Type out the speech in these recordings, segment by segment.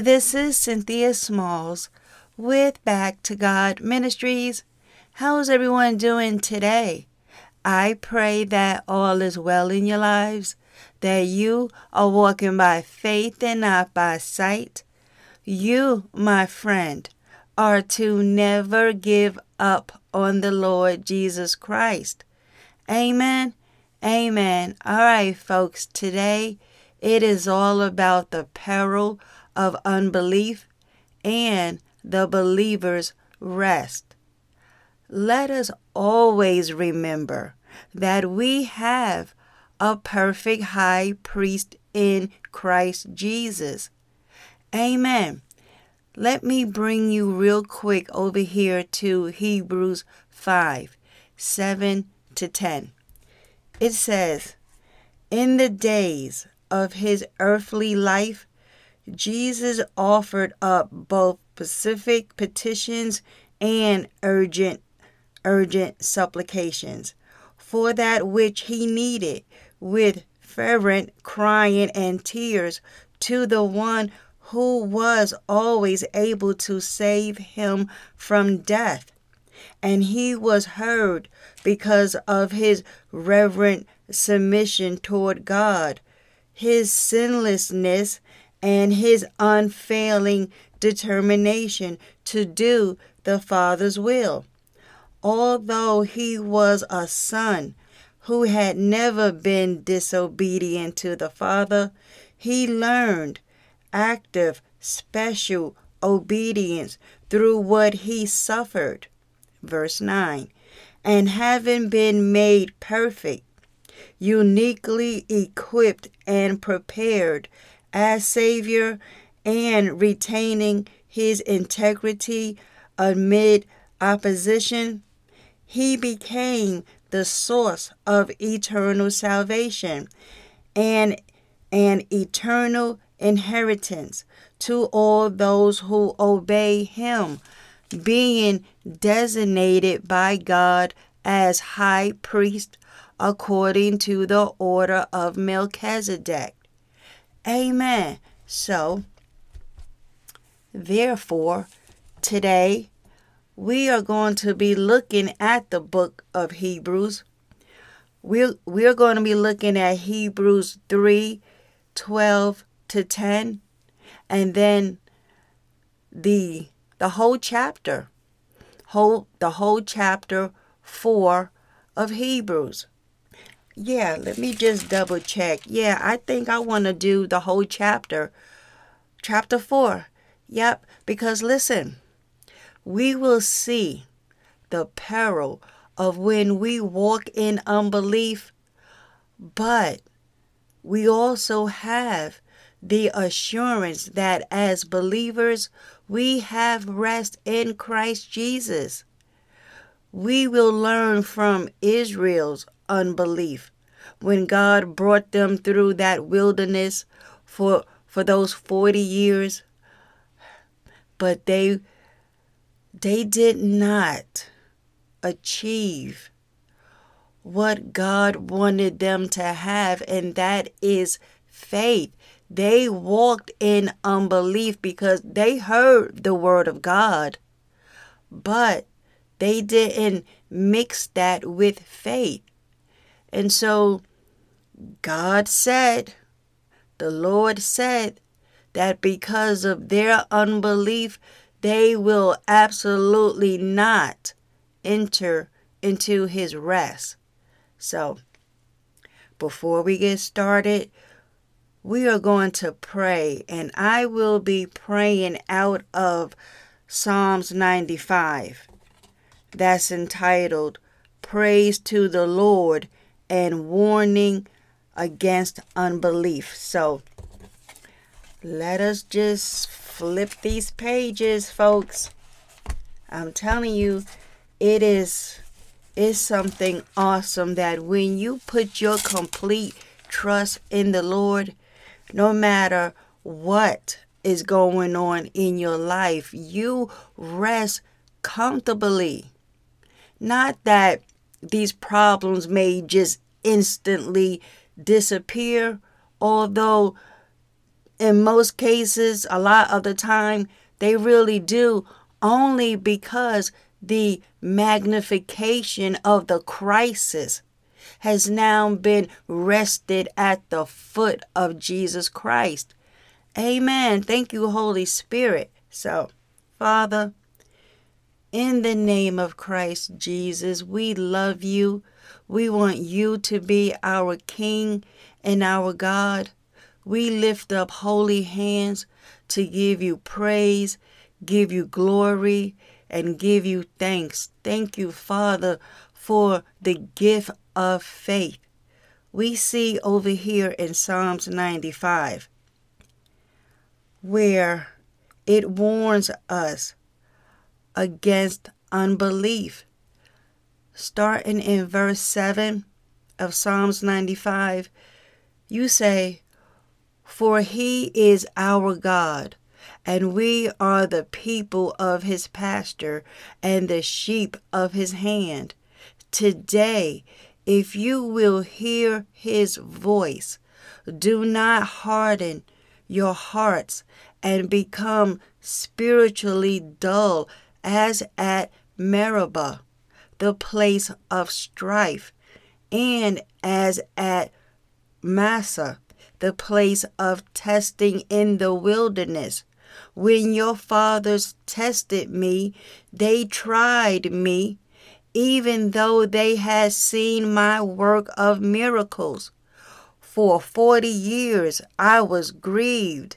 This is Cynthia Smalls with Back to God Ministries. How's everyone doing today? I pray that all is well in your lives, that you are walking by faith and not by sight. You, my friend, are to never give up on the Lord Jesus Christ. Amen. Amen. All right, folks, today it is all about the peril of unbelief and the believer's rest. Let us always remember that we have a perfect high priest in Christ Jesus. Amen. Let me bring you real quick over here to Hebrews 5 7 to 10. It says, In the days of his earthly life, Jesus offered up both specific petitions and urgent urgent supplications for that which he needed with fervent crying and tears to the one who was always able to save him from death. And he was heard because of his reverent submission toward God, his sinlessness, and his unfailing determination to do the Father's will. Although he was a son who had never been disobedient to the Father, he learned active, special obedience through what he suffered. Verse 9. And having been made perfect, uniquely equipped and prepared as Savior, and retaining his integrity amid opposition, he became the source of eternal salvation and an eternal inheritance to all those who obey him, being designated by God as high priest according to the order of Melchizedek. Amen. So, therefore, today we are going to be looking at the book of Hebrews. We're, we're going to be looking at Hebrews 3 12 to 10 and then the the whole chapter whole the whole chapter 4 of Hebrews. Yeah, let me just double check. Yeah, I think I want to do the whole chapter. Chapter 4. Yep, because listen, we will see the peril of when we walk in unbelief, but we also have the assurance that as believers, we have rest in Christ Jesus. We will learn from Israel's unbelief when God brought them through that wilderness for for those 40 years but they they did not achieve what God wanted them to have and that is faith they walked in unbelief because they heard the word of God, but they didn't mix that with faith. And so God said, the Lord said that because of their unbelief, they will absolutely not enter into his rest. So, before we get started, we are going to pray, and I will be praying out of Psalms 95. That's entitled Praise to the Lord and Warning Against Unbelief. So, let us just flip these pages, folks. I'm telling you, it is is something awesome that when you put your complete trust in the Lord, no matter what is going on in your life, you rest comfortably. Not that these problems may just instantly disappear, although in most cases, a lot of the time, they really do, only because the magnification of the crisis has now been rested at the foot of Jesus Christ. Amen. Thank you, Holy Spirit. So, Father, in the name of Christ Jesus, we love you. We want you to be our King and our God. We lift up holy hands to give you praise, give you glory, and give you thanks. Thank you, Father, for the gift of faith. We see over here in Psalms 95 where it warns us against unbelief. Starting in verse 7 of Psalms 95, you say, For he is our God and we are the people of his pasture and the sheep of his hand. Today, if you will hear his voice, do not harden your hearts and become spiritually dull as at Meribah, the place of strife, and as at Massah, the place of testing in the wilderness. When your fathers tested me, they tried me, even though they had seen my work of miracles. For forty years I was grieved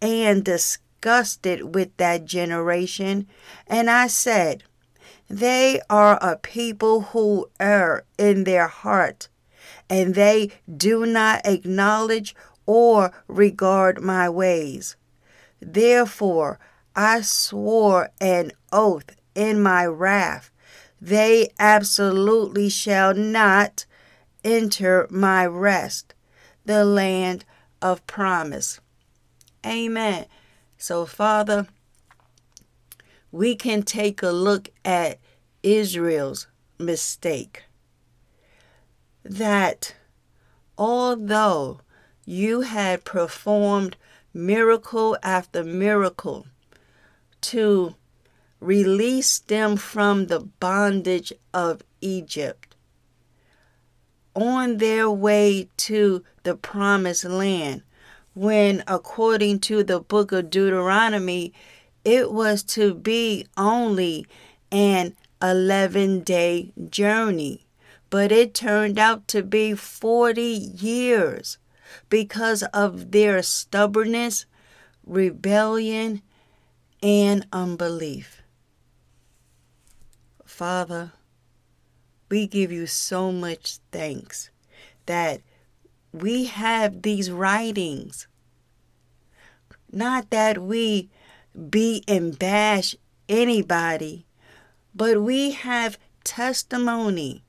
and disgusted with that generation, and I said, They are a people who err in their heart, and they do not acknowledge or regard my ways. Therefore I swore an oath in my wrath. They absolutely shall not enter my rest, the land of promise. Amen. So, Father, we can take a look at Israel's mistake. That although you had performed miracle after miracle to release them from the bondage of Egypt on their way to the promised land. When, according to the book of Deuteronomy, it was to be only an 11 day journey, but it turned out to be 40 years because of their stubbornness, rebellion, and unbelief. Father, we give you so much thanks that we have these writings. Not that we beat and bash anybody, but we have testimony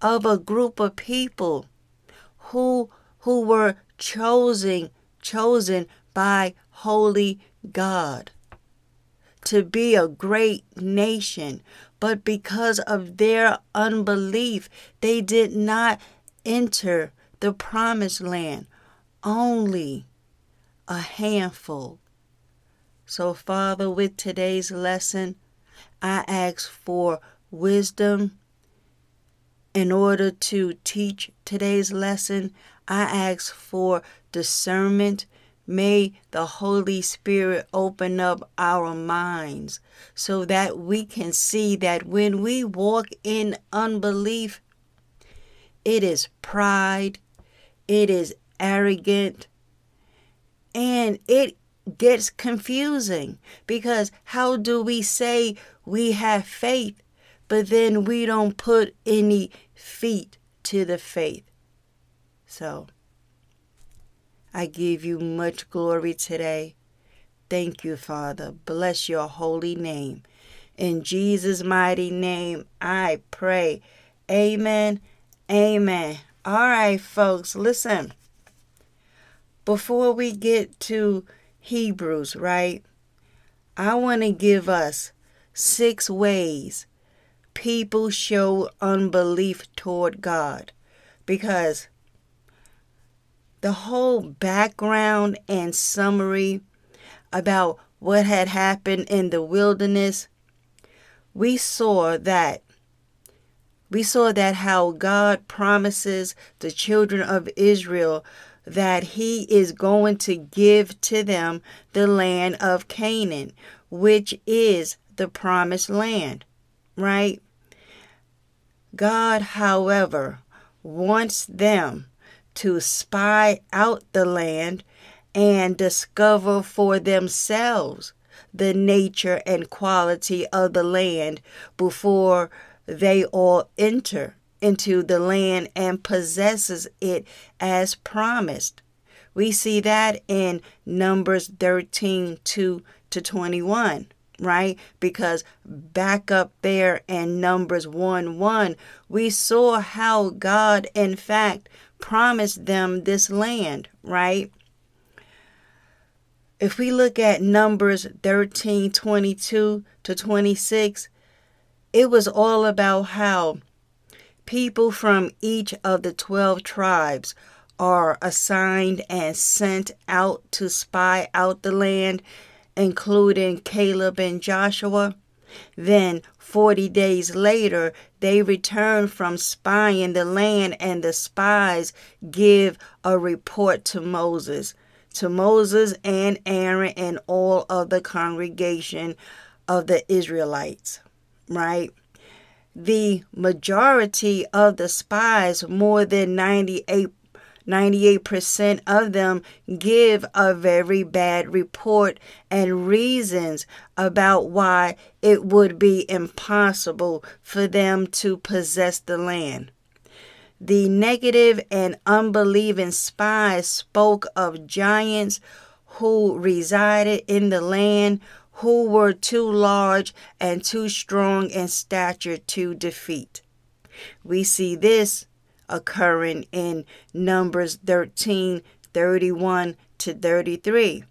of a group of people who who were chosen chosen by holy God to be a great nation. But because of their unbelief they did not enter the promised land. Only a handful. So father with today's lesson i ask for wisdom in order to teach today's lesson. I ask for discernment. May the Holy Spirit open up our minds so that we can see that when we walk in unbelief, it is pride, it is arrogant, and it gets confusing because how do we say we have faith, but then we don't put any feet to the faith? So, I give you much glory today. Thank you, Father. Bless your holy name. In Jesus' mighty name, I pray. Amen. Amen. All right, folks, listen. Before we get to Hebrews, right? I want to give us six ways people show unbelief toward God because the whole background and summary about what had happened in the wilderness, we saw that we saw that how God promises the children of Israel that he is going to give to them the land of Canaan, which is the promised land, right? God, however, wants them to spy out the land and discover for themselves the nature and quality of the land before they all enter into the land and possesses it as promised. We see that in Numbers 13 2 to 21, right? Because back up there in Numbers 1 1, we saw how God, in fact, promised them this land, right? If we look at Numbers 13 22 to 26, it was all about how people from each of the 12 tribes are assigned and sent out to spy out the land, including Caleb and Joshua. Then, 40 days later, they return from spying the land, and the spies give a report to Moses, to Moses and Aaron and all of the congregation of the Israelites, right? The majority of the spies, more than 98 98% of them give a very bad report and reasons about why it would be impossible for them to possess the land. The negative and unbelieving spies spoke of giants who resided in the land who were too large and too strong in stature to defeat. We see this occurring in Numbers 13 31 to 33.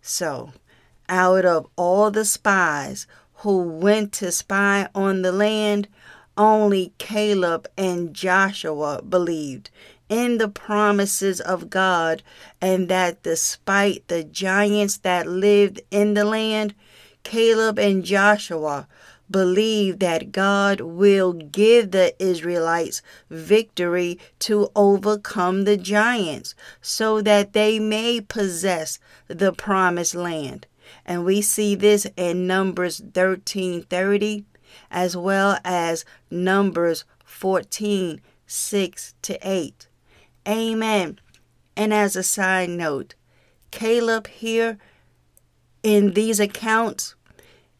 So, out of all the spies who went to spy on the land, only Caleb and Joshua believed in the promises of God, and that despite the giants that lived in the land, Caleb and Joshua believed that God will give the Israelites victory to overcome the giants so that they may possess the promised land. And we see this in Numbers 13:30 as well as Numbers 14 6 to 8. Amen. And as a side note, Caleb here in these accounts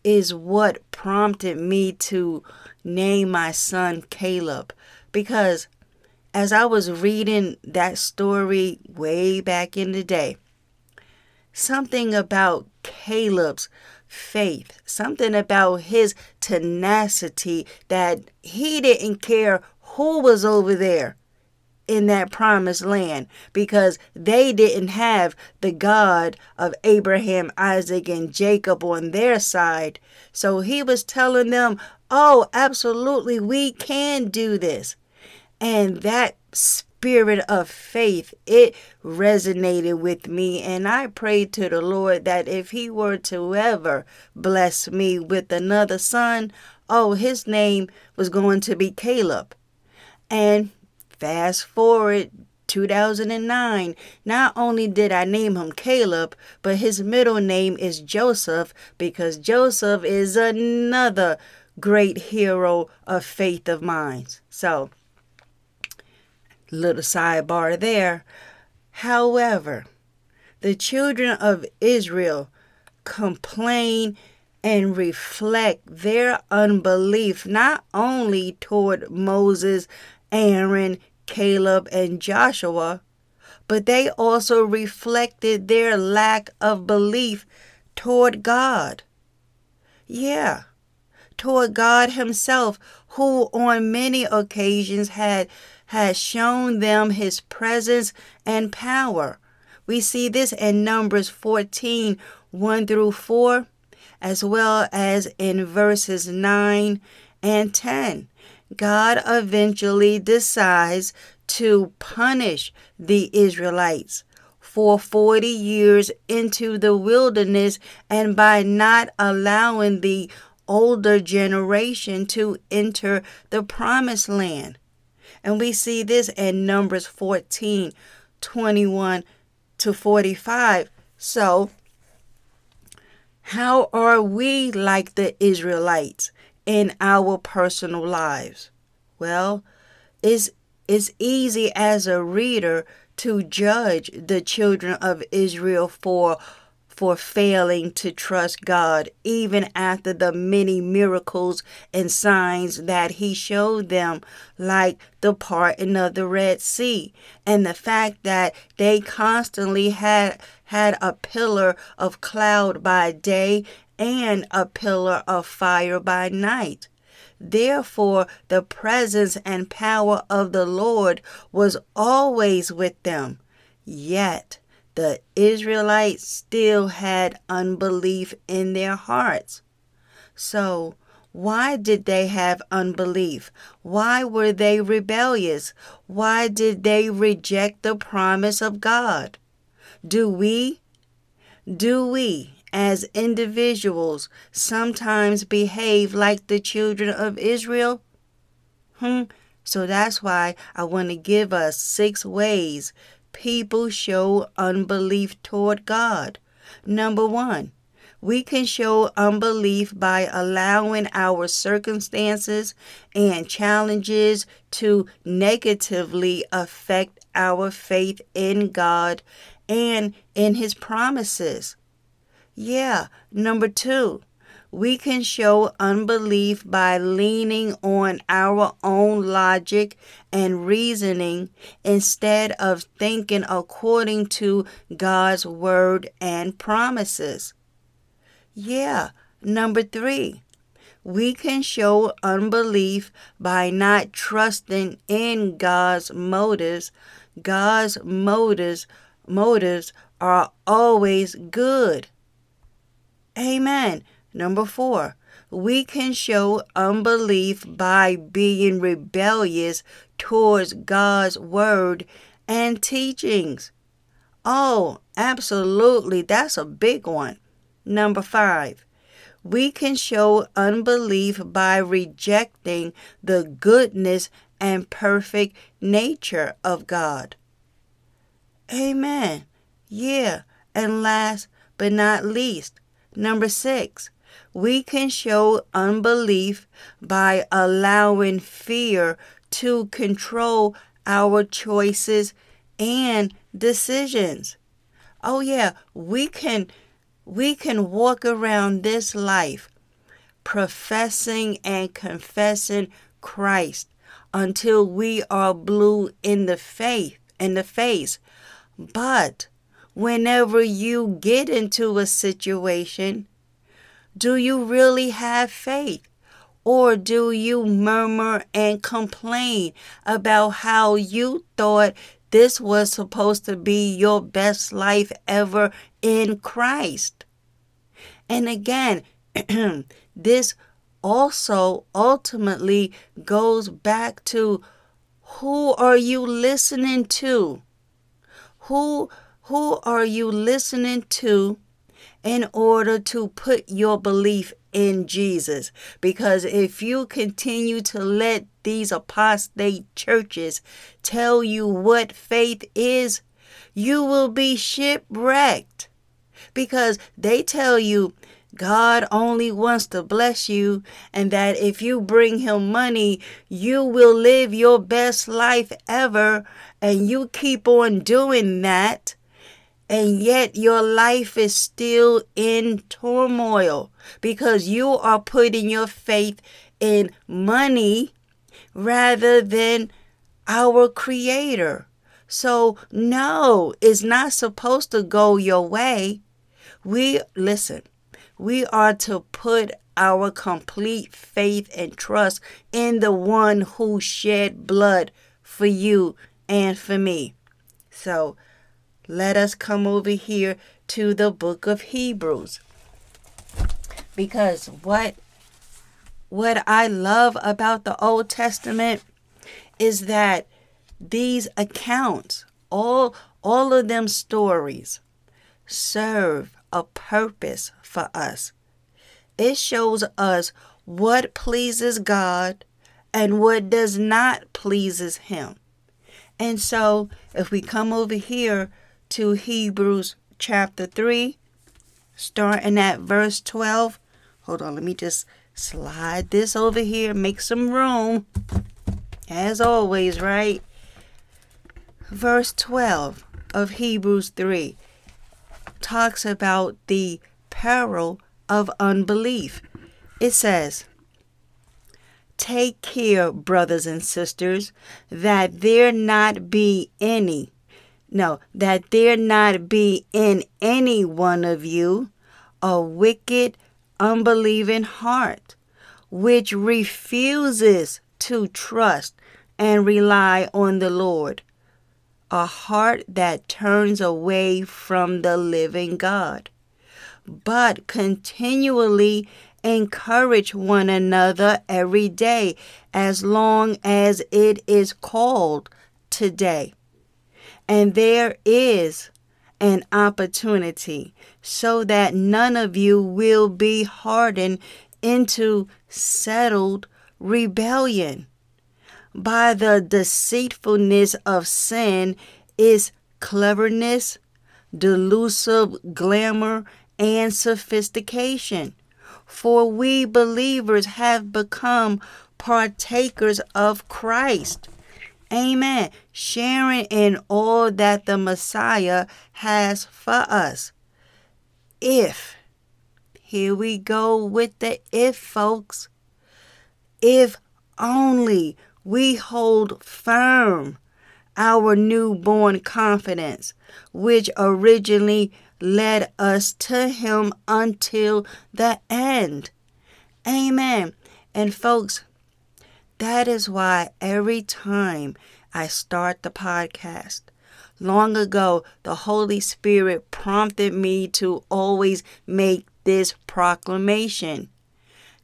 is what prompted me to name my son Caleb because as I was reading that story way back in the day, something about Caleb's faith, something about his tenacity that he didn't care who was over there in that promised land because they didn't have the God of Abraham, Isaac, and Jacob on their side. So he was telling them, Oh, absolutely, we can do this. And that spirit of faith, it resonated with me. And I prayed to the Lord that if He were to ever bless me with another son, oh, his name was going to be Caleb. And fast forward 2009, not only did I name him Caleb, but his middle name is Joseph because Joseph is another great hero of faith of mine. So, little sidebar there. However, the children of Israel complain and reflect their unbelief not only toward Moses, Aaron, Caleb, and Joshua, but they also reflected their lack of belief toward God. Yeah, toward God Himself, who on many occasions had has shown them his presence and power. We see this in Numbers 14 1 through 4, as well as in verses 9 and 10. God eventually decides to punish the Israelites for 40 years into the wilderness and by not allowing the older generation to enter the promised land. And we see this in Numbers 14 21 to 45. So, how are we like the Israelites in our personal lives? Well, it's, it's easy as a reader to judge the children of Israel for for failing to trust God, even after the many miracles and signs that He showed them, like the parting of the Red Sea, and the fact that they constantly had had a pillar of cloud by day and a pillar of fire by night. Therefore, the presence and power of the Lord was always with them. Yet, the Israelites still had unbelief in their hearts. So, why did they have unbelief? Why were they rebellious? Why did they reject the promise of God? Do we, do we, as individuals, sometimes behave like the children of Israel? Hmm. So that's why I want to give us six ways people show unbelief toward God. Number one, we can show unbelief by allowing our circumstances and challenges to negatively affect our faith in God and in His promises. Yeah, number two, we can show unbelief by leaning on our own logic and reasoning instead of thinking according to God's word and promises. Yeah, number three, we can show unbelief by not trusting in God's motives. God's motives motives are always good. Amen. Number four, we can show unbelief by being rebellious towards God's word and teachings. Oh, absolutely. That's a big one. Number five, we can show unbelief by rejecting the goodness and perfect nature of God. Amen. Yeah. And last but not least, number six, we can show unbelief by allowing fear to control our choices and decisions. Oh yeah, we can we can walk around this life professing and confessing Christ until we are blue in the faith in the face. But whenever you get into a situation do you really have faith? Or do you murmur and complain about how you thought this was supposed to be your best life ever in Christ? And again, this also ultimately goes back to Who are you listening to? Who who are you listening to in order to put your belief in Jesus? Because if you continue to let these apostate churches tell you what faith is, you will be shipwrecked. Because they tell you God only wants to bless you, and that if you bring Him money, you will live your best life ever, and you keep on doing that, and yet your life is still in turmoil because you are putting your faith in money rather than our Creator. So, no, it's not supposed to go your way. We, listen, we are to put our complete faith and trust in the one who shed blood for you and for me. So let us come over here to the book of Hebrews. Because what what I love about the Old Testament is that these accounts, all all of them stories serve a purpose for us. It shows us what pleases God and what does not pleases him. And so if we come over here to Hebrews chapter 3, starting at verse 12, hold on, let me just slide this over here, make some room. As always, right? Verse 12 of Hebrews 3 talks about the peril of unbelief. It says, Take care, brothers and sisters, that there not be any, no, that there not be in any one of you a wicked, unbelieving heart, which refuses to trust and rely on the Lord a heart that turns away from the living God, but continually encourage one another every day as long as it is called today. And there is an opportunity so that none of you will be hardened into settled rebellion by the deceitfulness of sin is cleverness, delusive glamour, and sophistication. For we believers have become partakers of Christ. Amen. Sharing in all that the Messiah has for us. If, here we go with the if, folks. If only we hold firm our newborn confidence, which originally led us to Him until the end. Amen. And folks, that is why every time I start the podcast, long ago, the Holy Spirit prompted me to always make this proclamation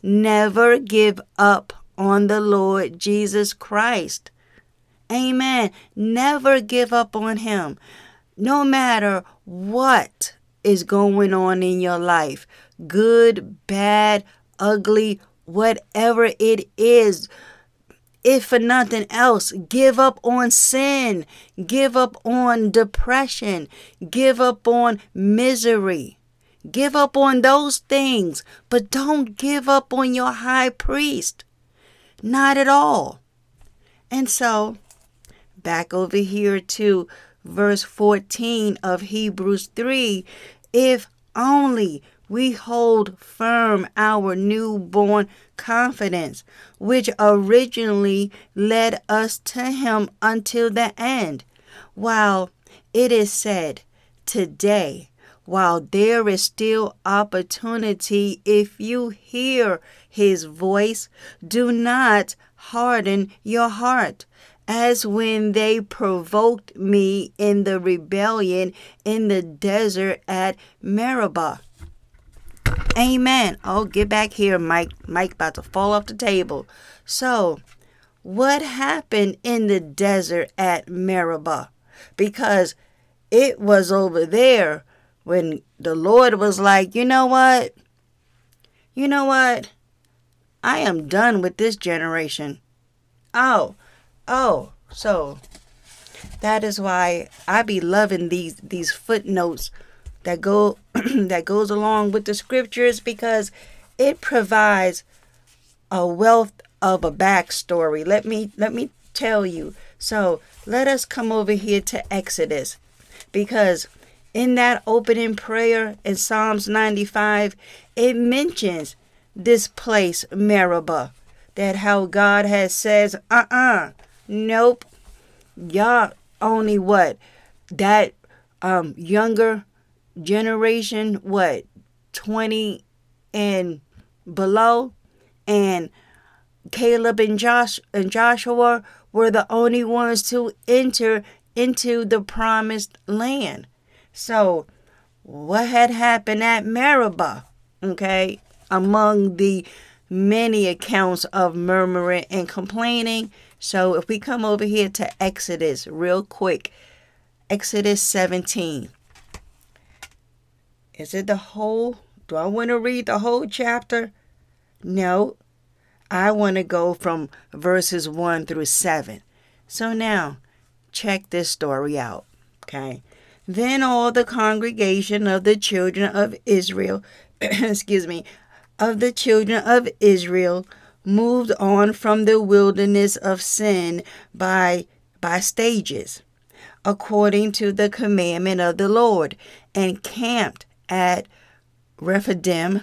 Never give up on the Lord Jesus Christ. Amen. Never give up on Him. No matter what is going on in your life good, bad, ugly, whatever it is. If for nothing else, give up on sin, give up on depression, give up on misery. Give up on those things, but don't give up on your high priest. Not at all. And so, back over here to verse 14 of Hebrews 3 if only we hold firm our newborn confidence, which originally led us to Him until the end. While it is said, Today, while there is still opportunity, if you hear his voice, do not harden your heart, as when they provoked me in the rebellion in the desert at Meribah. Amen. Oh, get back here, Mike. Mike about to fall off the table. So, what happened in the desert at Meribah? Because it was over there when the Lord was like, you know what? You know what? I am done with this generation. Oh, oh, so that is why I be loving these these footnotes that go that goes along with the scriptures because it provides a wealth of a backstory. Let me let me tell you. So let us come over here to Exodus because in that opening prayer in Psalms 95, it mentions this place, Meribah, that how God has says, uh-uh, nope, y'all only what? That um younger generation, what, 20 and below, and Caleb and Josh and Joshua were the only ones to enter into the promised land. So, what had happened at Meribah? Okay, among the many accounts of murmuring and complaining. So, if we come over here to Exodus real quick, Exodus 17. Is it the whole? Do I want to read the whole chapter? No, I want to go from verses 1 through 7. So now, check this story out. Okay. Then all the congregation of the children of Israel, excuse me, of the children of Israel moved on from the wilderness of sin by by stages according to the commandment of the Lord and camped at Rephidim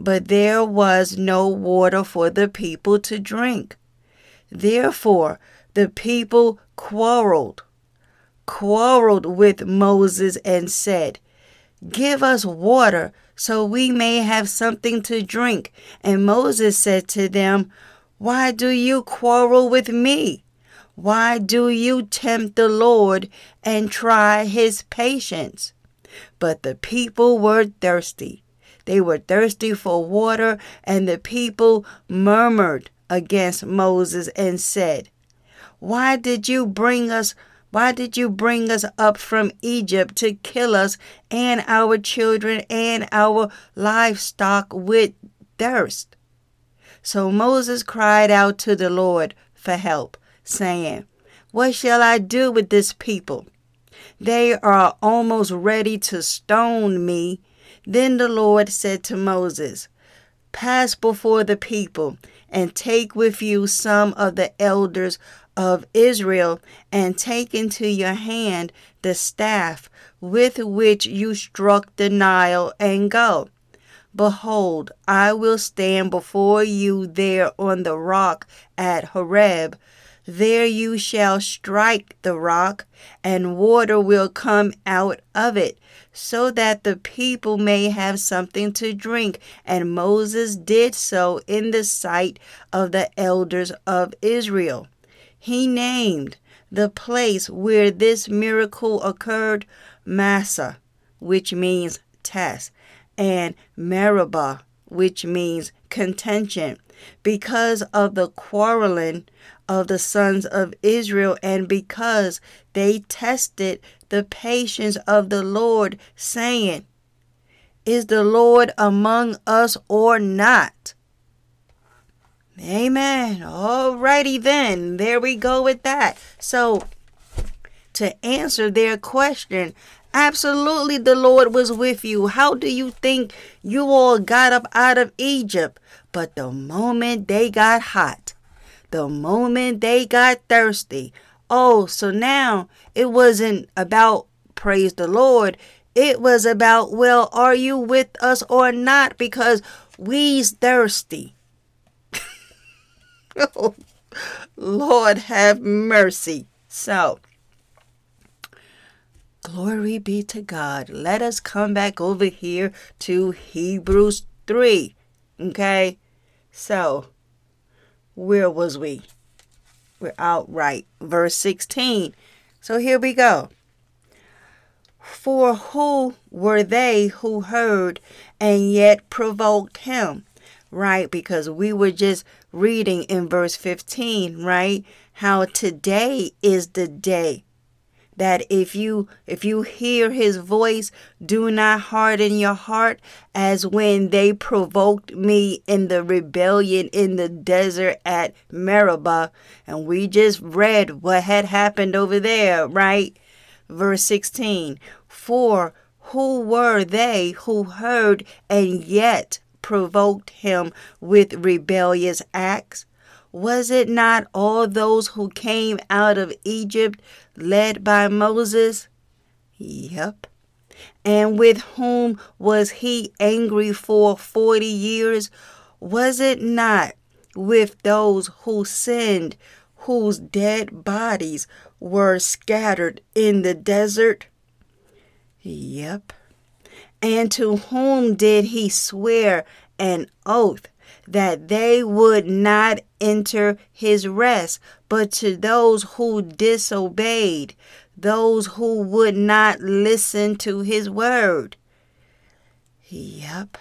but there was no water for the people to drink. Therefore, the people quarreled, quarreled with Moses and said, Give us water so we may have something to drink. And Moses said to them, Why do you quarrel with me? Why do you tempt the Lord and try his patience? But the people were thirsty they were thirsty for water, and the people murmured against Moses and said, Why did you bring us? Why did you bring us up from Egypt to kill us and our children and our livestock with thirst? So Moses cried out to the Lord for help, saying, What shall I do with this people? They are almost ready to stone me then the Lord said to Moses, Pass before the people and take with you some of the elders of Israel, and take into your hand the staff with which you struck the Nile, and go. Behold, I will stand before you there on the rock at Horeb. There you shall strike the rock, and water will come out of it, so that the people may have something to drink. And Moses did so in the sight of the elders of Israel. He named the place where this miracle occurred Massah, which means test, and Meribah, which means contention, because of the quarreling of the sons of Israel, and because they tested the patience of the Lord, saying, Is the Lord among us or not? Amen. Alrighty then. There we go with that. So, to answer their question, absolutely the Lord was with you. How do you think you all got up out of Egypt? But the moment they got hot, the moment they got thirsty, oh, so now it wasn't about praise the Lord. It was about, well, are you with us or not? Because we's thirsty. oh, Lord have mercy. So, glory be to God. Let us come back over here to Hebrews 3. Okay? So, where was we? We're outright. Verse 16. So here we go. For who were they who heard and yet provoked him? right? Because we were just reading in verse 15, right? How today is the day that if you if you hear his voice do not harden your heart as when they provoked me in the rebellion in the desert at Meribah. And we just read what had happened over there right? Verse 16 for who were they who heard and yet provoked him with rebellious acts was it not all those who came out of Egypt led by Moses? Yep. And with whom was he angry for forty years? Was it not with those who sinned, whose dead bodies were scattered in the desert? Yep. And to whom did he swear an oath that they would not enter his rest, but to those who disobeyed, those who would not listen to his word. Yep.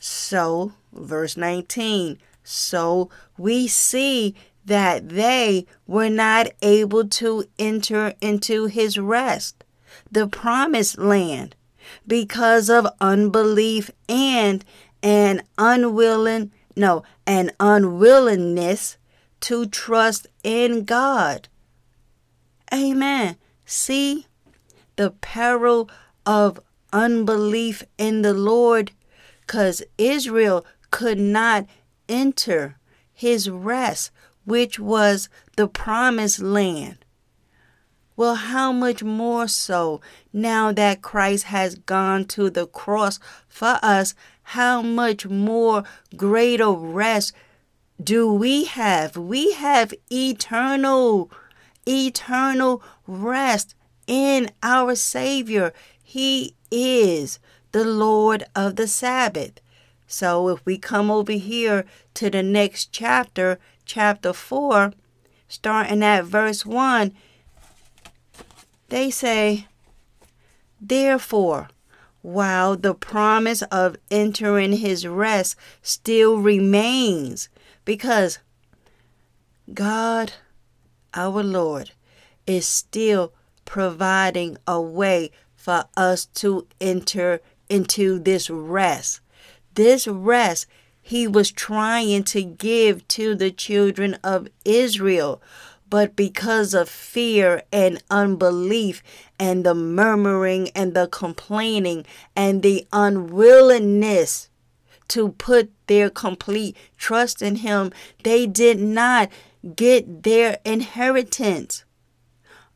So, verse 19. So we see that they were not able to enter into his rest, the promised land, because of unbelief and an unwilling, no, an unwillingness to trust in God. Amen. See the peril of unbelief in the Lord because Israel could not enter his rest, which was the promised land. Well, how much more so now that Christ has gone to the cross for us? How much more greater rest do we have? We have eternal, eternal rest in our Savior. He is the Lord of the Sabbath. So if we come over here to the next chapter, chapter 4, starting at verse 1, they say, Therefore, while the promise of entering his rest still remains, because God, our Lord, is still providing a way for us to enter into this rest. This rest he was trying to give to the children of Israel but because of fear and unbelief and the murmuring and the complaining and the unwillingness to put their complete trust in Him, they did not get their inheritance.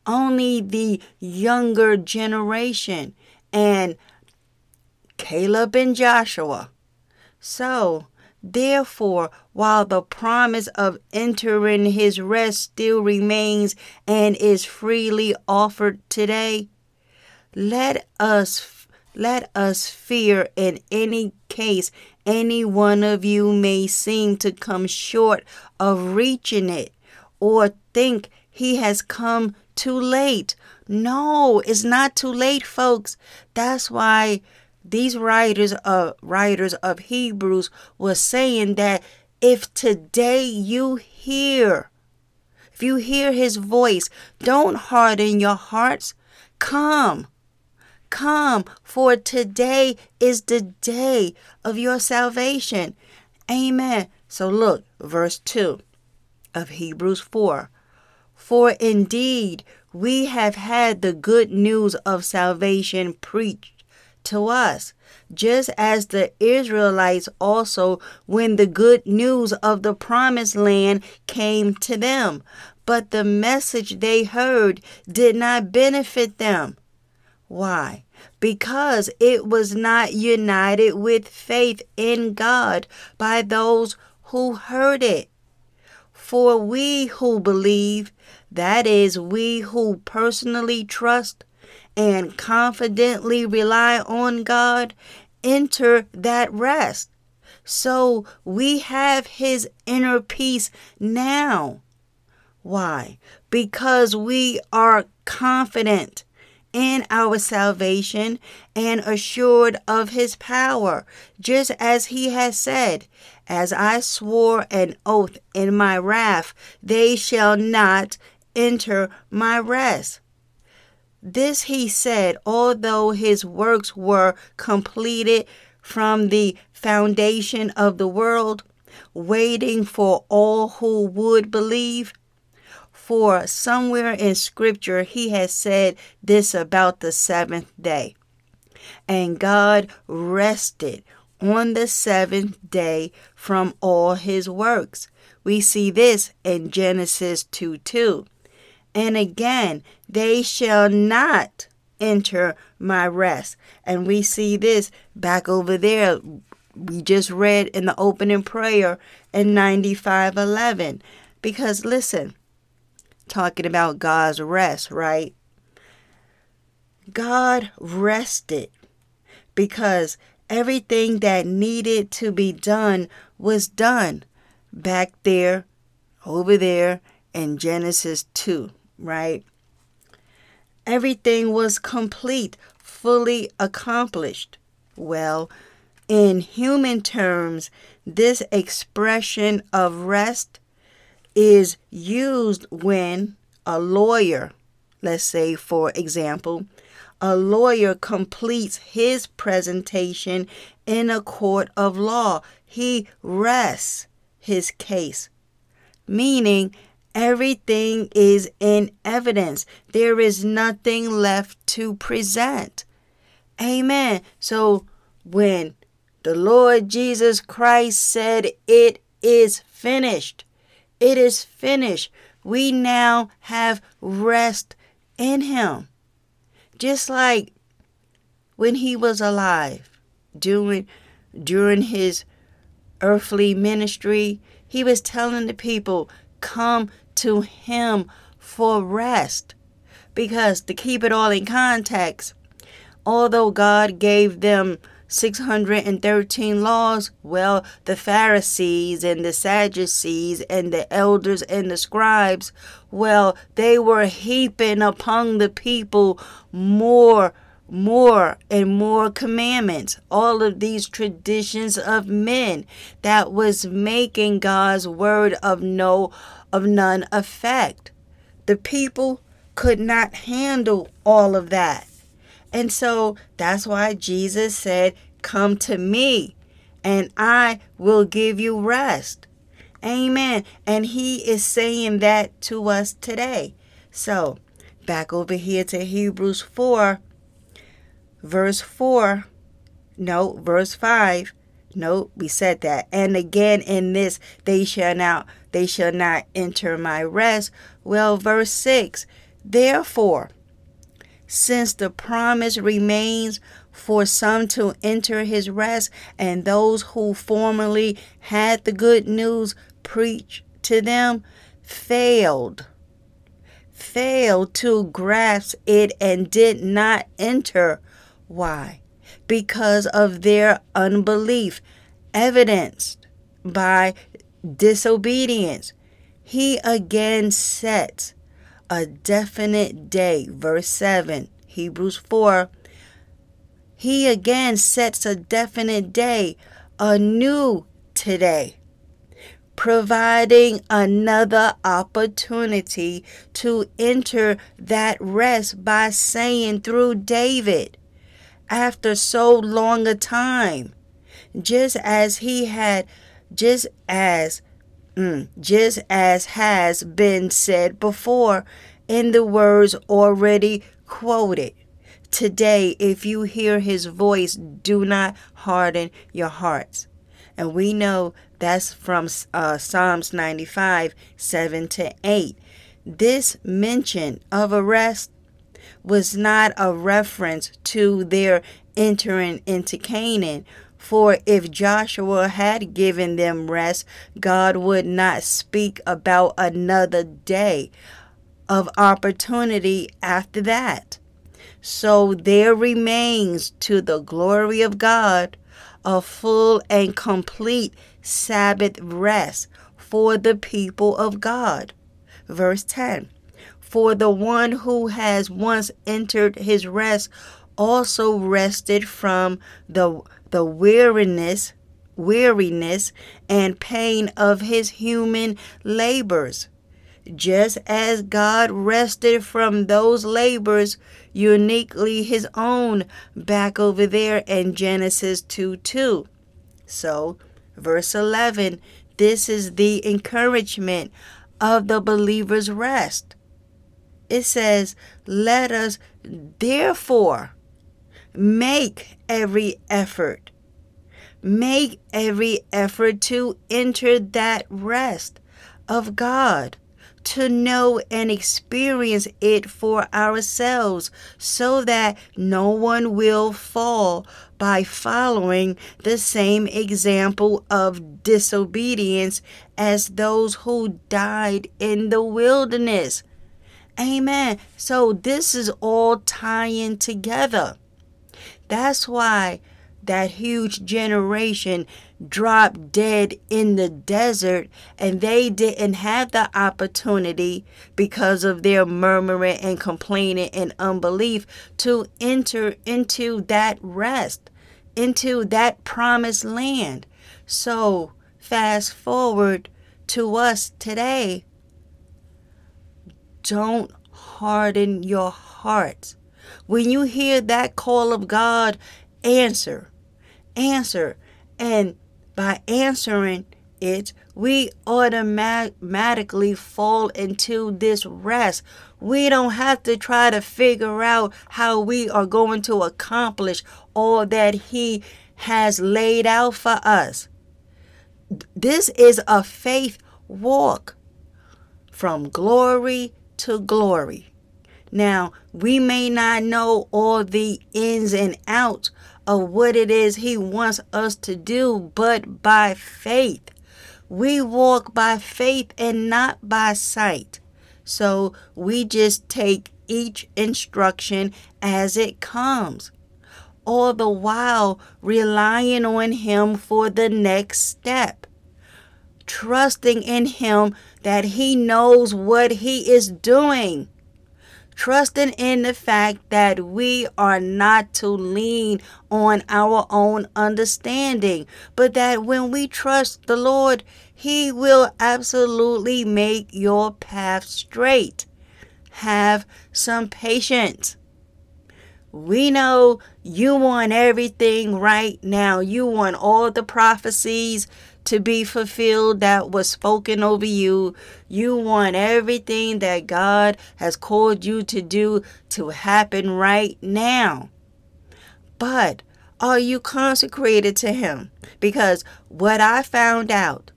Only the younger generation and Caleb and Joshua. So, Therefore, while the promise of entering his rest still remains and is freely offered today, let us let us fear in any case any one of you may seem to come short of reaching it or think he has come too late. No, it's not too late, folks. That's why these writers of writers of Hebrews were saying that if today you hear if you hear his voice don't harden your hearts. Come come for today is the day of your salvation. Amen. So look verse 2 of Hebrews 4 for indeed we have had the good news of salvation preached to us, just as the Israelites also when the good news of the promised land came to them. But the message they heard did not benefit them. Why? Because it was not united with faith in God by those who heard it. For we who believe, that is, we who personally trust, and confidently rely on God, enter that rest. So we have His inner peace now. Why? Because we are confident in our salvation and assured of his power, just as he has said, As I swore an oath in my wrath, they shall not enter my rest. This he said, although his works were completed from the foundation of the world, waiting for all who would believe. For somewhere in Scripture, he has said this about the seventh day. And God rested on the seventh day from all his works. We see this in Genesis 2 2. And again, they shall not enter my rest. And we see this back over there. We just read in the opening prayer in 9511. Because listen, talking about God's rest, right? God rested because everything that needed to be done was done back there, over there in Genesis 2, right? Everything was complete, fully accomplished. Well, in human terms, this expression of rest is used when a lawyer, let's say for example, a lawyer completes his presentation in a court of law. He rests his case, meaning everything is in evidence. There is nothing left to present. Amen. So when the Lord Jesus Christ said, It is finished, it is finished. We now have rest in Him. Just like when He was alive, during, during His earthly ministry, He was telling the people, Come to Him for rest. Because to keep it all in context, although God gave them 613 laws? Well, the Pharisees and the Sadducees and the elders and the scribes, well, they were heaping upon the people more, more and more commandments. All of these traditions of men that was making God's word of no, of none effect. The people could not handle all of that. And so that's why Jesus said, Come to me, and I will give you rest. Amen. And he is saying that to us today. So, back over here to Hebrews 4, verse 4. No, verse 5. No, we said that. And again in this, they shall not they shall not enter my rest. Well, verse 6. Therefore, since the promise remains for some to enter his rest, and those who formerly had the good news preached to them failed, failed to grasp it and did not enter. Why? Because of their unbelief, evidenced by disobedience. He again sets a definite day. Verse 7, Hebrews 4. He again sets a definite day, a new today, providing another opportunity to enter that rest by saying through David, after so long a time, just as he had, just as Mm, just as has been said before in the words already quoted. Today, if you hear his voice, do not harden your hearts. And we know that's from uh, Psalms 95 7 to 8. This mention of a rest was not a reference to their entering into Canaan for if Joshua had given them rest, God would not speak about another day of opportunity after that. So there remains to the glory of God a full and complete Sabbath rest for the people of God. Verse 10 For the one who has once entered his rest also rested from the the weariness weariness and pain of his human labors just as God rested from those labors uniquely his own back over there in Genesis 2 2. So, verse 11, this is the encouragement of the believer's rest. It says, Let us therefore make every effort. Make every effort to enter that rest of God to know and experience it for ourselves so that no one will fall by following the same example of disobedience as those who died in the wilderness. Amen. So this is all tying together. That's why that huge generation dropped dead in the desert and they didn't have the opportunity because of their murmuring and complaining and unbelief to enter into that rest into that promised land so fast forward to us today don't harden your heart. when you hear that call of God answer answer. And by answering it, we automatically fall into this rest. We don't have to try to figure out how we are going to accomplish all that He has laid out for us. This is a faith walk from glory to glory. Now, we may not know all the ins and outs of what it is He wants us to do, but by faith. We walk by faith and not by sight. So we just take each instruction as it comes, all the while relying on Him for the next step, trusting in Him that He knows what He is doing trusting in the fact that we are not to lean on our own understanding, but that when we trust the Lord, He will absolutely make your path straight. Have some patience. We know you want everything right now. You want all the prophecies to be fulfilled that was spoken over you. You want everything that God has called you to do to happen right now. But are you consecrated to Him? Because what I found out,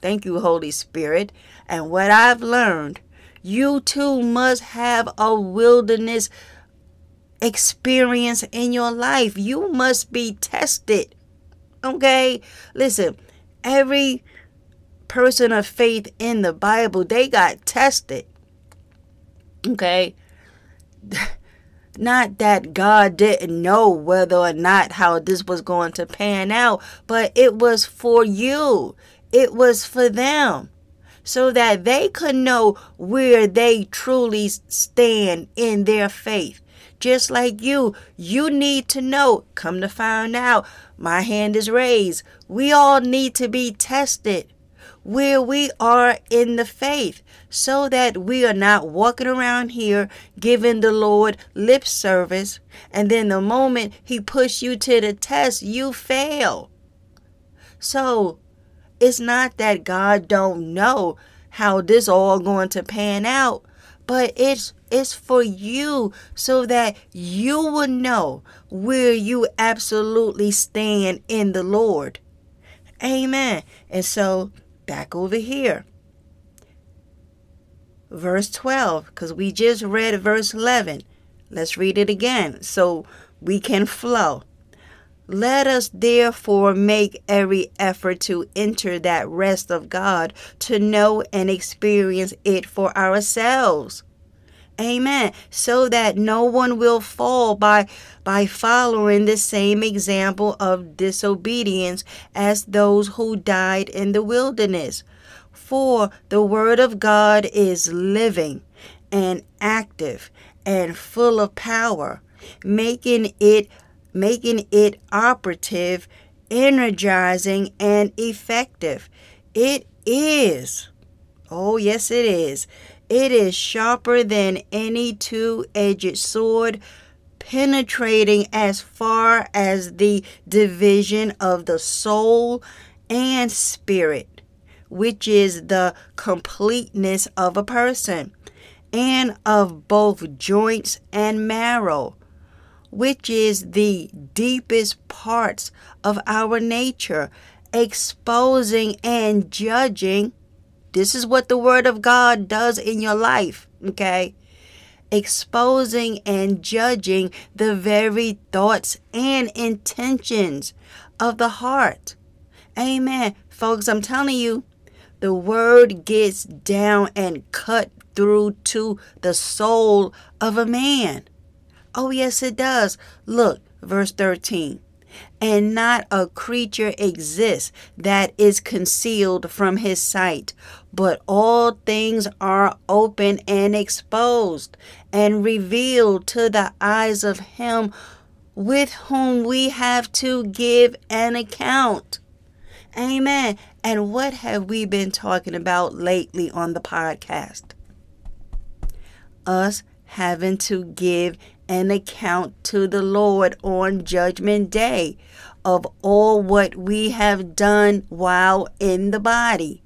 thank you, Holy Spirit, and what I've learned, you too must have a wilderness experience in your life. You must be tested. Okay? Listen, every person of faith in the Bible, they got tested. Okay? Not that God didn't know whether or not how this was going to pan out, but it was for you. It was for them. So that they could know where they truly stand in their faith. Just like you, you need to know. Come to find out, my hand is raised. We all need to be tested where we are in the faith so that we are not walking around here giving the Lord lip service and then the moment he push you to the test you fail. So it's not that God don't know how this all going to pan out, but it's it's for you so that you will know where you absolutely stand in the Lord. Amen. And so back over here. Verse 12, because we just read verse 11. Let's read it again so we can flow. Let us therefore make every effort to enter that rest of God, to know and experience it for ourselves. Amen. So that no one will fall by by following the same example of disobedience as those who died in the wilderness. For the word of God is living and active and full of power, making it making it operative, energizing and effective. It is. Oh, yes it is. It is sharper than any two-edged sword, penetrating as far as the division of the soul and spirit, which is the completeness of a person, and of both joints and marrow, which is the deepest parts of our nature, exposing and judging. This is what the Word of God does in your life, okay? exposing and judging the very thoughts and intentions of the heart. Amen. Folks, I'm telling you, the word gets down and cut through to the soul of a man. Oh, yes, it does. Look, verse 13 and not a creature exists that is concealed from his sight, but all things are open and exposed and revealed to the eyes of him with whom we have to give an account. Amen. And what have we been talking about lately on the podcast? Us having to give an account to the Lord on Judgment Day of all what we have done while in the body,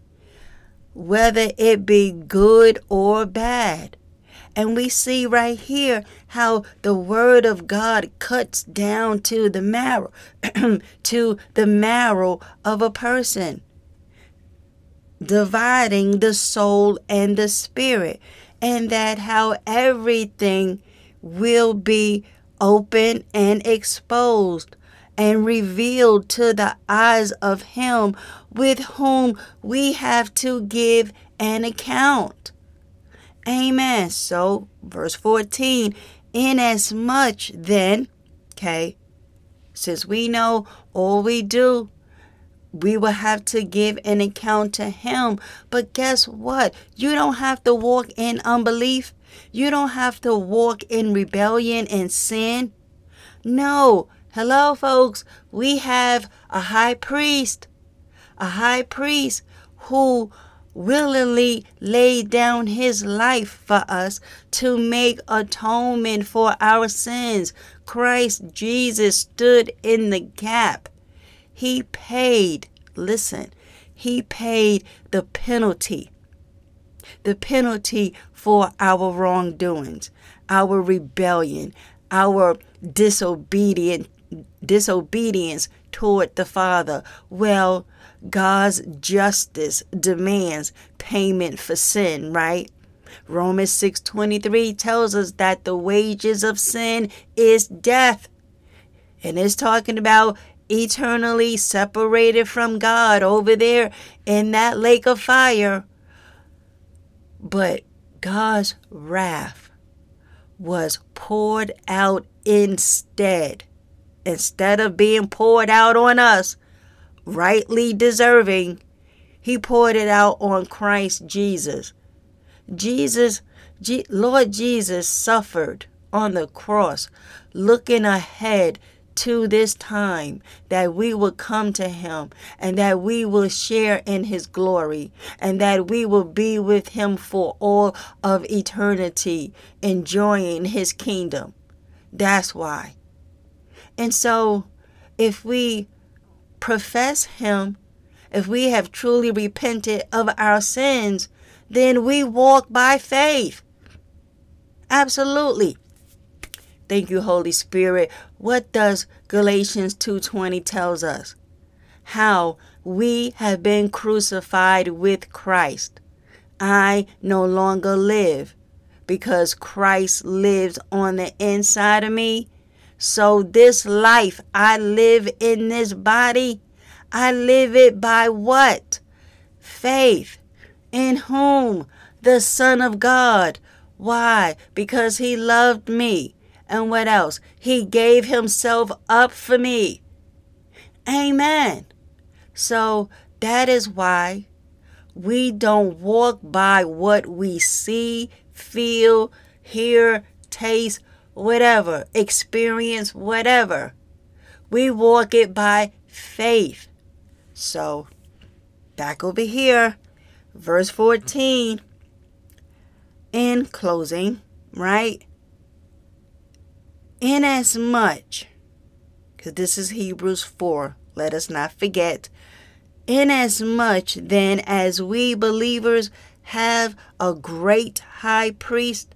whether it be good or bad. And we see right here how the word of God cuts down to the marrow, to the marrow of a person, dividing the soul and the spirit, and that how everything will be open and exposed and revealed to the eyes of him with whom we have to give an account. Amen. So, verse 14, inasmuch then, okay, since we know all we do, we will have to give an account to him. But guess what? You don't have to walk in unbelief. You don't have to walk in rebellion and sin. No. Hello, folks. We have a high priest, a high priest who willingly laid down his life for us to make atonement for our sins. Christ Jesus stood in the gap. He paid, listen, he paid the penalty. The penalty for our wrongdoings, our rebellion, our disobedient disobedience toward the Father. Well, God's justice demands payment for sin, right? Romans 6:23 tells us that the wages of sin is death. And it's talking about eternally separated from God over there in that lake of fire. But God's wrath was poured out instead. Instead of being poured out on us, rightly deserving, he poured it out on Christ Jesus. Jesus, G- Lord Jesus suffered on the cross, looking ahead to this time that we will come to him and that we will share in his glory and that we will be with him for all of eternity enjoying his kingdom. That's why. And so if we profess him, if we have truly repented of our sins, then we walk by faith. Absolutely. Thank you, Holy Spirit. What does Galatians 2:20 tells us? How we have been crucified with Christ. I no longer live because Christ lives on the inside of me. So this life I live in this body, I live it by what? Faith in whom? The Son of God. Why? Because he loved me and what else? He gave himself up for me. Amen. So that is why we don't walk by what we see, feel, hear, taste, whatever, experience, whatever. We walk it by faith. So, back over here, verse 14. In closing, right? Inasmuch, because this is Hebrews 4, let us not forget. Inasmuch then as we believers have a great high priest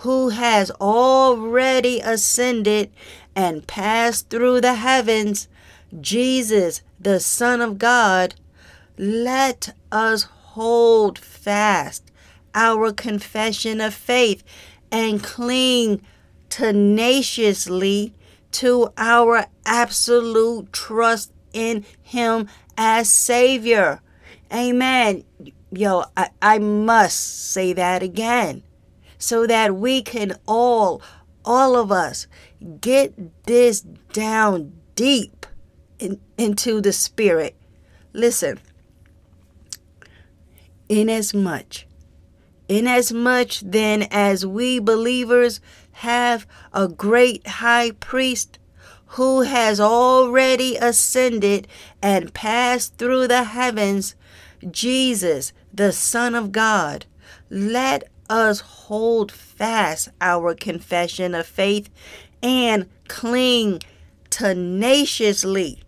who has already ascended and passed through the heavens, Jesus, the Son of God, let us hold fast our confession of faith and cling tenaciously to our absolute trust in Him as Savior. Amen. Yo, I, I must say that again so that we can all, all of us, get this down deep in, into the spirit. Listen, inasmuch, inasmuch then as we believers have a great high priest who has already ascended and passed through the heavens, Jesus, the Son of God, let us hold fast our confession of faith and cling tenaciously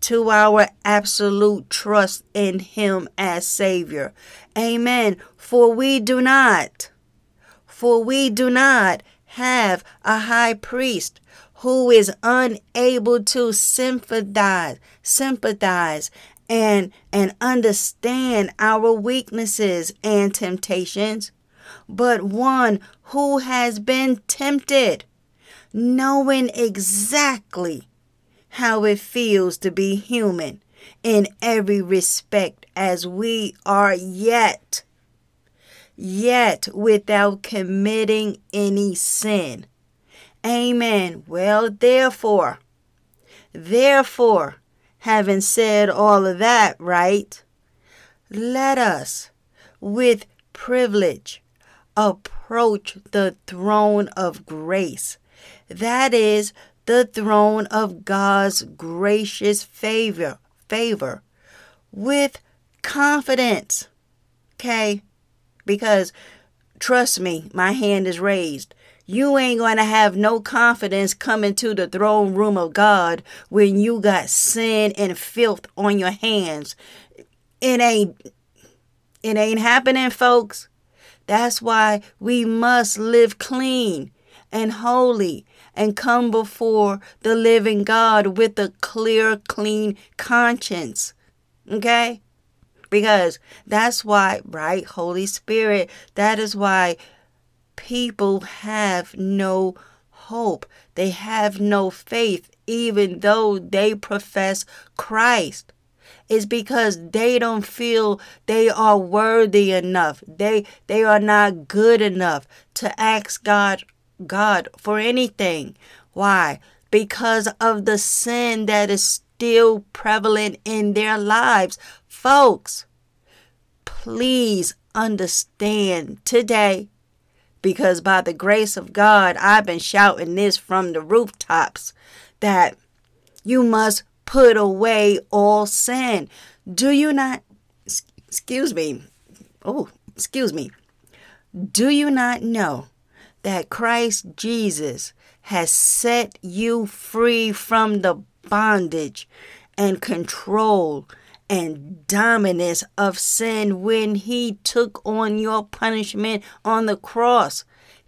to our absolute trust in Him as Savior. Amen. For we do not, for we do not have a high priest who is unable to sympathize, sympathize and and understand our weaknesses and temptations but one who has been tempted, knowing exactly how it feels to be human in every respect as we are yet, yet without committing any sin. Amen. Well, therefore, therefore, having said all of that, right, let us with privilege approach the throne of grace. That is the throne of God's gracious favor, favor with confidence. Okay? Because trust me, my hand is raised. You ain't going to have no confidence coming to the throne room of God when you got sin and filth on your hands. It ain't it ain't happening, folks. That's why we must live clean and holy and come before the living God with a clear, clean conscience. Okay? Because that's why, right? Holy Spirit, that is why people have no hope. They have no faith, even though they profess Christ is because they don't feel they are worthy enough. They they are not good enough to ask God God for anything. Why? Because of the sin that is still prevalent in their lives. Folks, please understand today because by the grace of God, I've been shouting this from the rooftops that you must put away all sin. Do you not, excuse me, oh, excuse me, do you not know that Christ Jesus has set you free from the bondage and control and dominance of sin when he took on your punishment on the cross?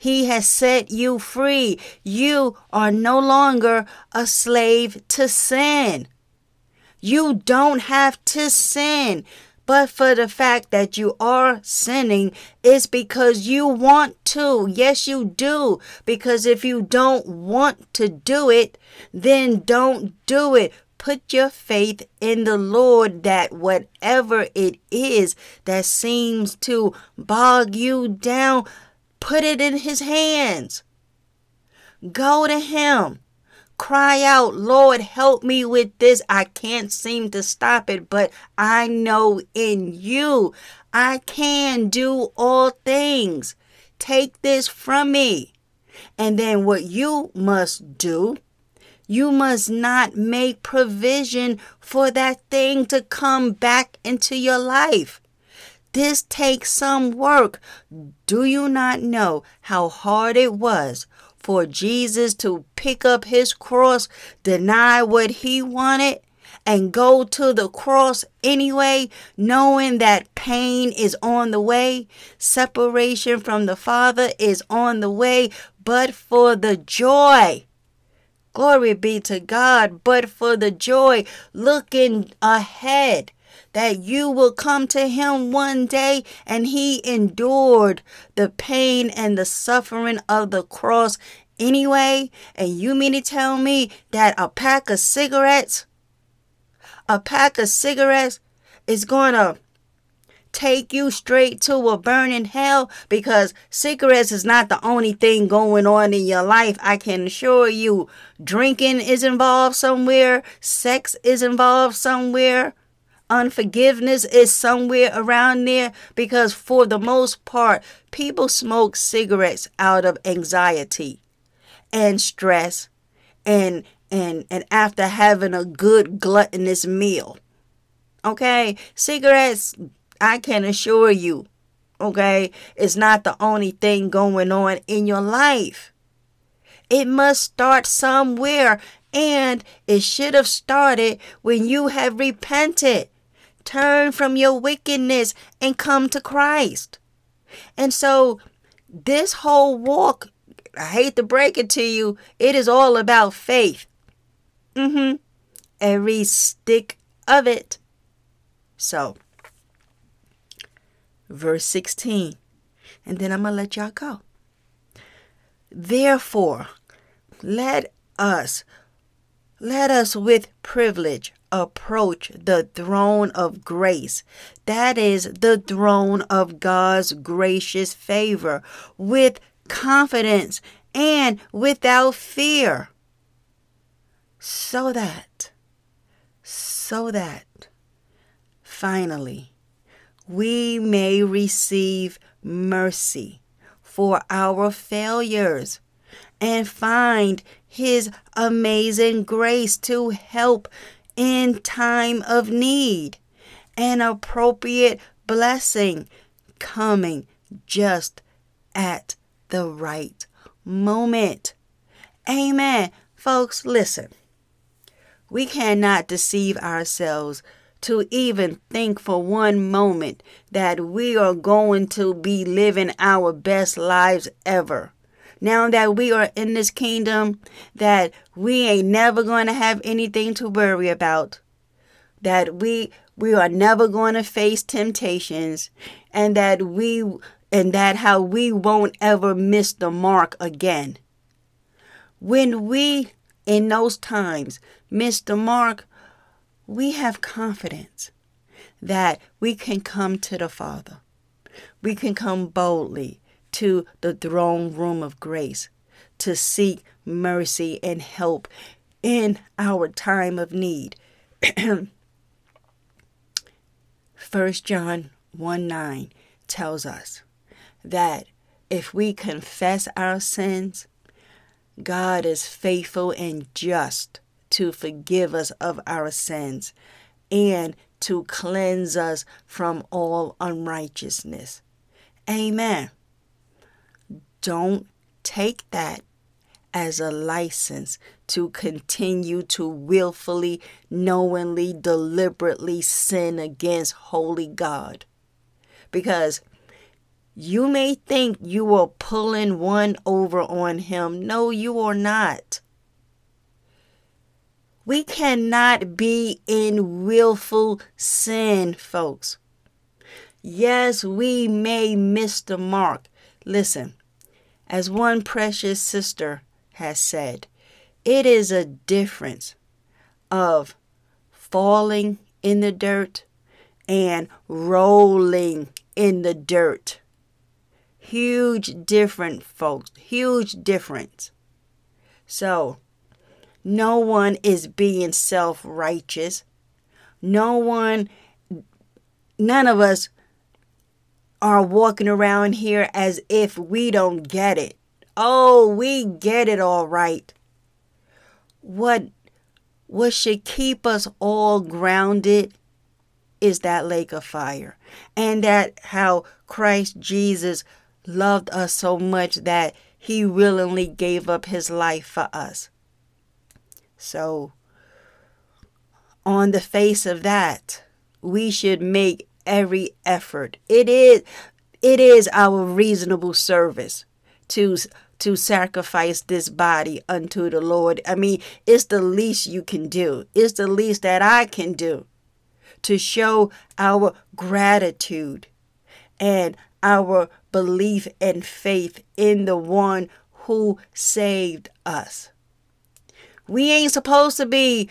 He has set you free. You are no longer a slave to sin. You don't have to sin. But for the fact that you are sinning is because you want to. Yes, you do. Because if you don't want to do it, then don't do it. Put your faith in the Lord that whatever it is that seems to bog you down, Put it in his hands. Go to him. Cry out, Lord, help me with this. I can't seem to stop it, but I know in you I can do all things. take this from me. And then what you must do, you must not make provision for that thing to come back into your life. This takes some work. Do you not know how hard it was for Jesus to pick up his cross, deny what he wanted, and go to the cross anyway, knowing that pain is on the way, separation from the Father is on the way, but for the joy. Glory be to God, but for the joy looking ahead that you will come to him one day and he endured the pain and the suffering of the cross anyway. And you mean to tell me that a pack of cigarettes, a pack of cigarettes is going to take you straight to a burning hell because cigarettes is not the only thing going on in your life. I can assure you, drinking is involved somewhere, sex is involved somewhere, unforgiveness is somewhere around there because, for the most part, people smoke cigarettes out of anxiety and stress and and and after having a good gluttonous meal okay cigarettes I can assure you, okay, it's not the only thing going on in your life. It must start somewhere, and it should have started when you have repented. Turn from your wickedness and come to Christ. And so, this whole walk, I hate to break it to you, it is all about faith. Mm hmm. Every stick of it. So, verse 16. And then I'm going to let y'all go. Therefore, let us, let us with privilege approach the throne of grace. That is the throne of God's gracious favor with confidence and without fear. So that, so that, finally, we may receive mercy for our failures and find His amazing grace to help in time of need, an appropriate blessing coming just at the right moment. Amen. Folks, listen. We cannot deceive ourselves to even think for one moment that we are going to be living our best lives ever. Now that we are in this kingdom, that we ain't never going to have anything to worry about. That we we are never going to face temptations and that we and that how we won't ever miss the mark again. When we in those times miss the mark, we have confidence that we can come to the Father. We can come boldly to the throne room of grace to seek mercy and help in our time of need. 1 John 1 9 tells us that if we confess our sins, God is faithful and just to forgive us of our sins and to cleanse us from all unrighteousness. Amen. Don't take that as a license to continue to willfully, knowingly, deliberately sin against holy God. Because you may think you are pulling one over on him. No, you are not. We cannot be in willful sin, folks. Yes, we may miss the mark. Listen, as one precious sister has said, it is a difference of falling in the dirt and rolling in the dirt. Huge difference, folks. Huge difference. So, no one is being self righteous. No one, none of us are walking around here as if we don't get it. Oh, we get it all right. What what should keep us all grounded is that lake of fire. And that how Christ Jesus loved us so much that he willingly gave up his life for us. So, on the face of that, we should make every effort. It is it is our reasonable service to to sacrifice this body unto the Lord. I mean, it's the least you can do. It's the least that I can do to show our gratitude and our belief and faith in the one who saved us. We ain't supposed to be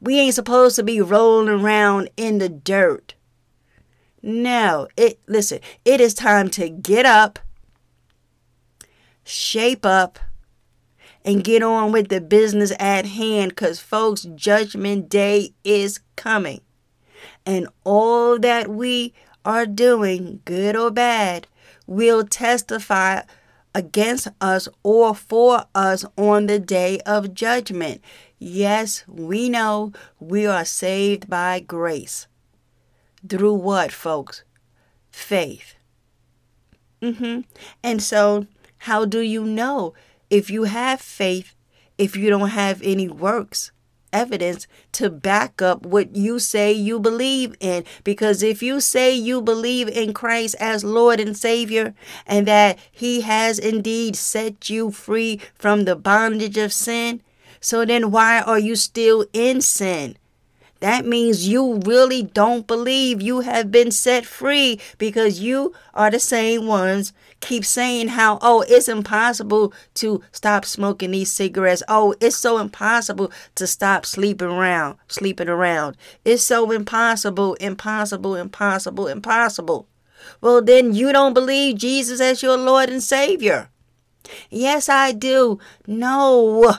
we ain't supposed to be rolling around in the dirt. No, it listen, it is time to get up, shape up, and get on with the business at hand cuz folks judgment day is coming. And all that we are doing, good or bad, will testify against us or for us on the day of judgment. Yes, we know we are saved by grace. Through what, folks? Faith. Mm-hmm. And so, how do you know if you have faith if you don't have any works? evidence to back up what you say you believe in. Because if you say you believe in Christ as Lord and Savior and that He has indeed set you free from the bondage of sin, so then why are you still in sin? That means you really don't believe you have been set free because you are the same ones keep saying how, oh, it's impossible to stop smoking these cigarettes. Oh, it's so impossible to stop sleeping around, sleeping around. It's so impossible, impossible, impossible, impossible. Well, then you don't believe Jesus as your Lord and Savior. Yes, I do. No,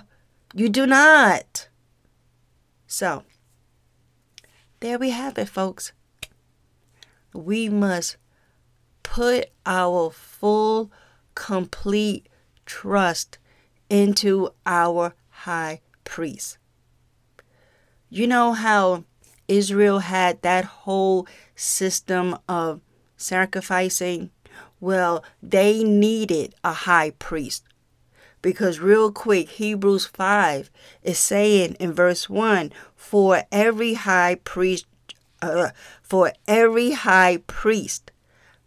you do not. So, there we have it, folks. We must put our full, complete trust into our high priest. You know how Israel had that whole system of sacrificing? Well, they needed a high priest. Because, real quick, Hebrews 5 is saying in verse 1 for every high priest, uh, for every high priest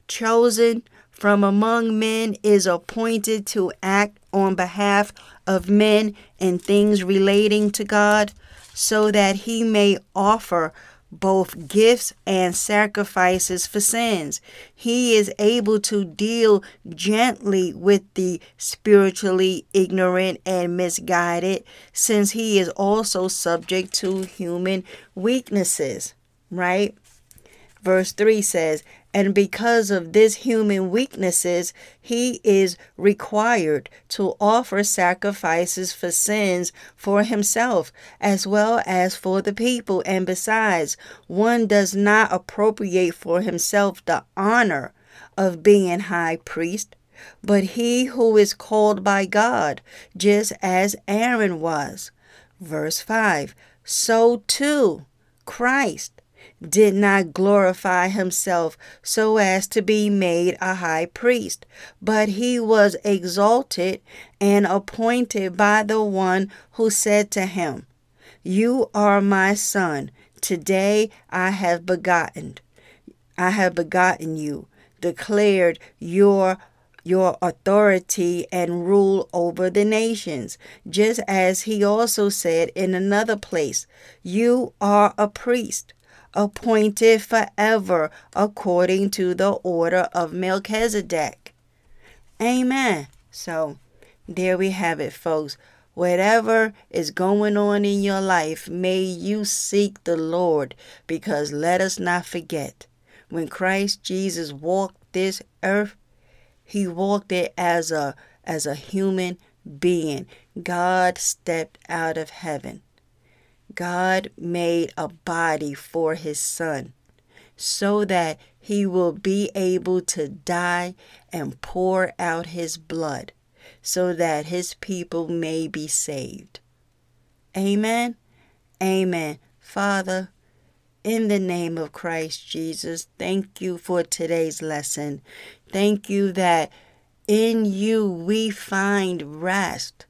chosen from among men is appointed to act on behalf of men in things relating to God, so that he may offer both gifts and sacrifices for sins. He is able to deal gently with the spiritually ignorant and misguided, since he is also subject to human weaknesses, right? Verse 3 says, And because of this human weaknesses, he is required to offer sacrifices for sins for himself as well as for the people. And besides, one does not appropriate for himself the honor of being high priest, but he who is called by God, just as Aaron was. Verse 5 So too, Christ did not glorify himself so as to be made a high priest, but he was exalted and appointed by the one who said to him, You are my son, today I have begotten. I have begotten you, declared your your authority and rule over the nations, just as he also said in another place, You are a priest appointed forever according to the order of Melchizedek. Amen. So there we have it, folks. Whatever is going on in your life, may you seek the Lord because let us not forget when Christ Jesus walked this earth, he walked it as a as a human being. God stepped out of heaven God made a body for his son. so that he will be able to die and pour out his blood so that his people may be saved. Amen. Amen. Father, in the name of Christ Jesus, thank you for today's lesson. Thank you that in you we find rest.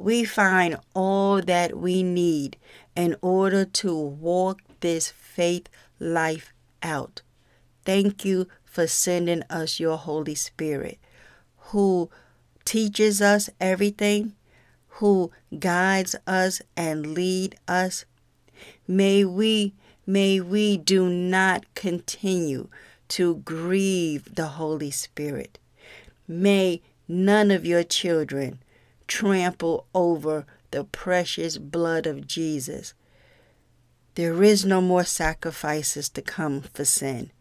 We find all that we need in order to walk this faith life out. Thank you for sending us your Holy Spirit who teaches us everything, who guides us and lead us. May we may we do not continue to grieve the Holy Spirit. May none of your children trample over the precious blood of Jesus. There is no more sacrifices to come for sin.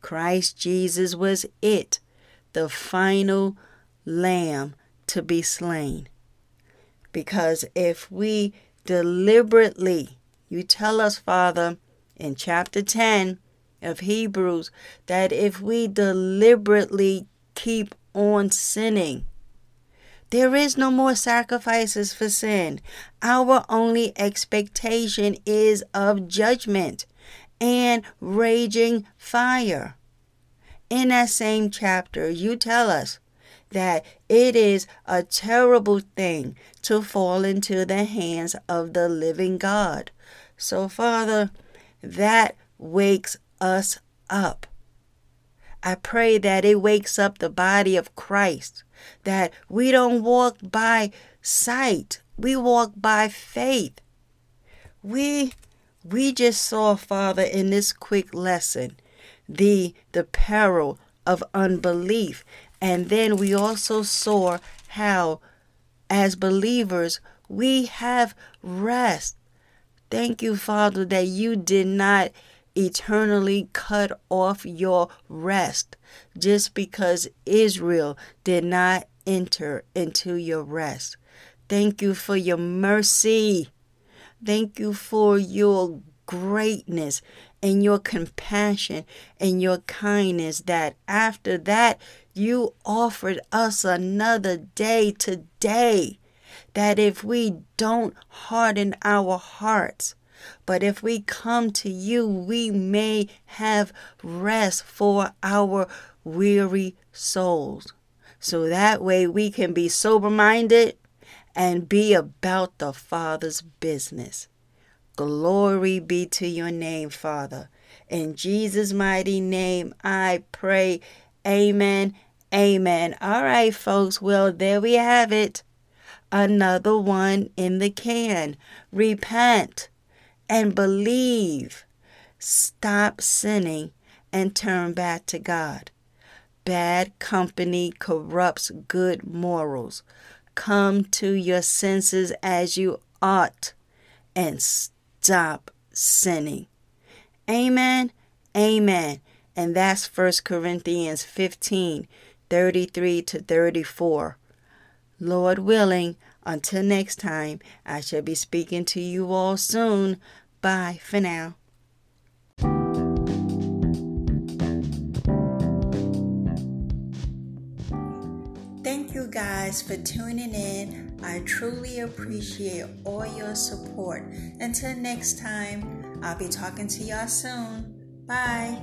Christ Jesus was it, the final lamb to be slain. Because if we deliberately, you tell us, Father, in chapter 10 of Hebrews, that if we deliberately keep on sinning, there is no more sacrifices for sin. Our only expectation is of judgment and raging fire. In that same chapter, you tell us that it is a terrible thing to fall into the hands of the living God. So, Father, that wakes us up. I pray that it wakes up the body of Christ, that we don't walk by sight, we walk by faith. We we just saw, Father, in this quick lesson, the the peril of unbelief and then we also saw how, as believers, we have rest. Thank you, Father, that you did not eternally cut off your rest just because Israel did not enter into your rest. Thank you for your mercy. Thank you for your greatness and your compassion and your kindness that after that you offered us another day today. That if we don't harden our hearts, but if we come to you, we may have rest for our weary souls. So that way we can be sober minded and be about the Father's business. Glory be to your name, Father. In Jesus' mighty name, I pray. Amen Amen. All right, folks. Well, there we have it. Another one in the can. Repent and believe. Stop sinning and turn back to God. Bad company corrupts good morals. Come to your senses as you ought and stop sinning. Amen. Amen. And that's 1 Corinthians 15 33 to 34. Lord willing, until next time, I shall be speaking to you all soon. Bye for now. Thank you guys for tuning in. I truly appreciate all your support. Until next time, I'll be talking to y'all soon. Bye.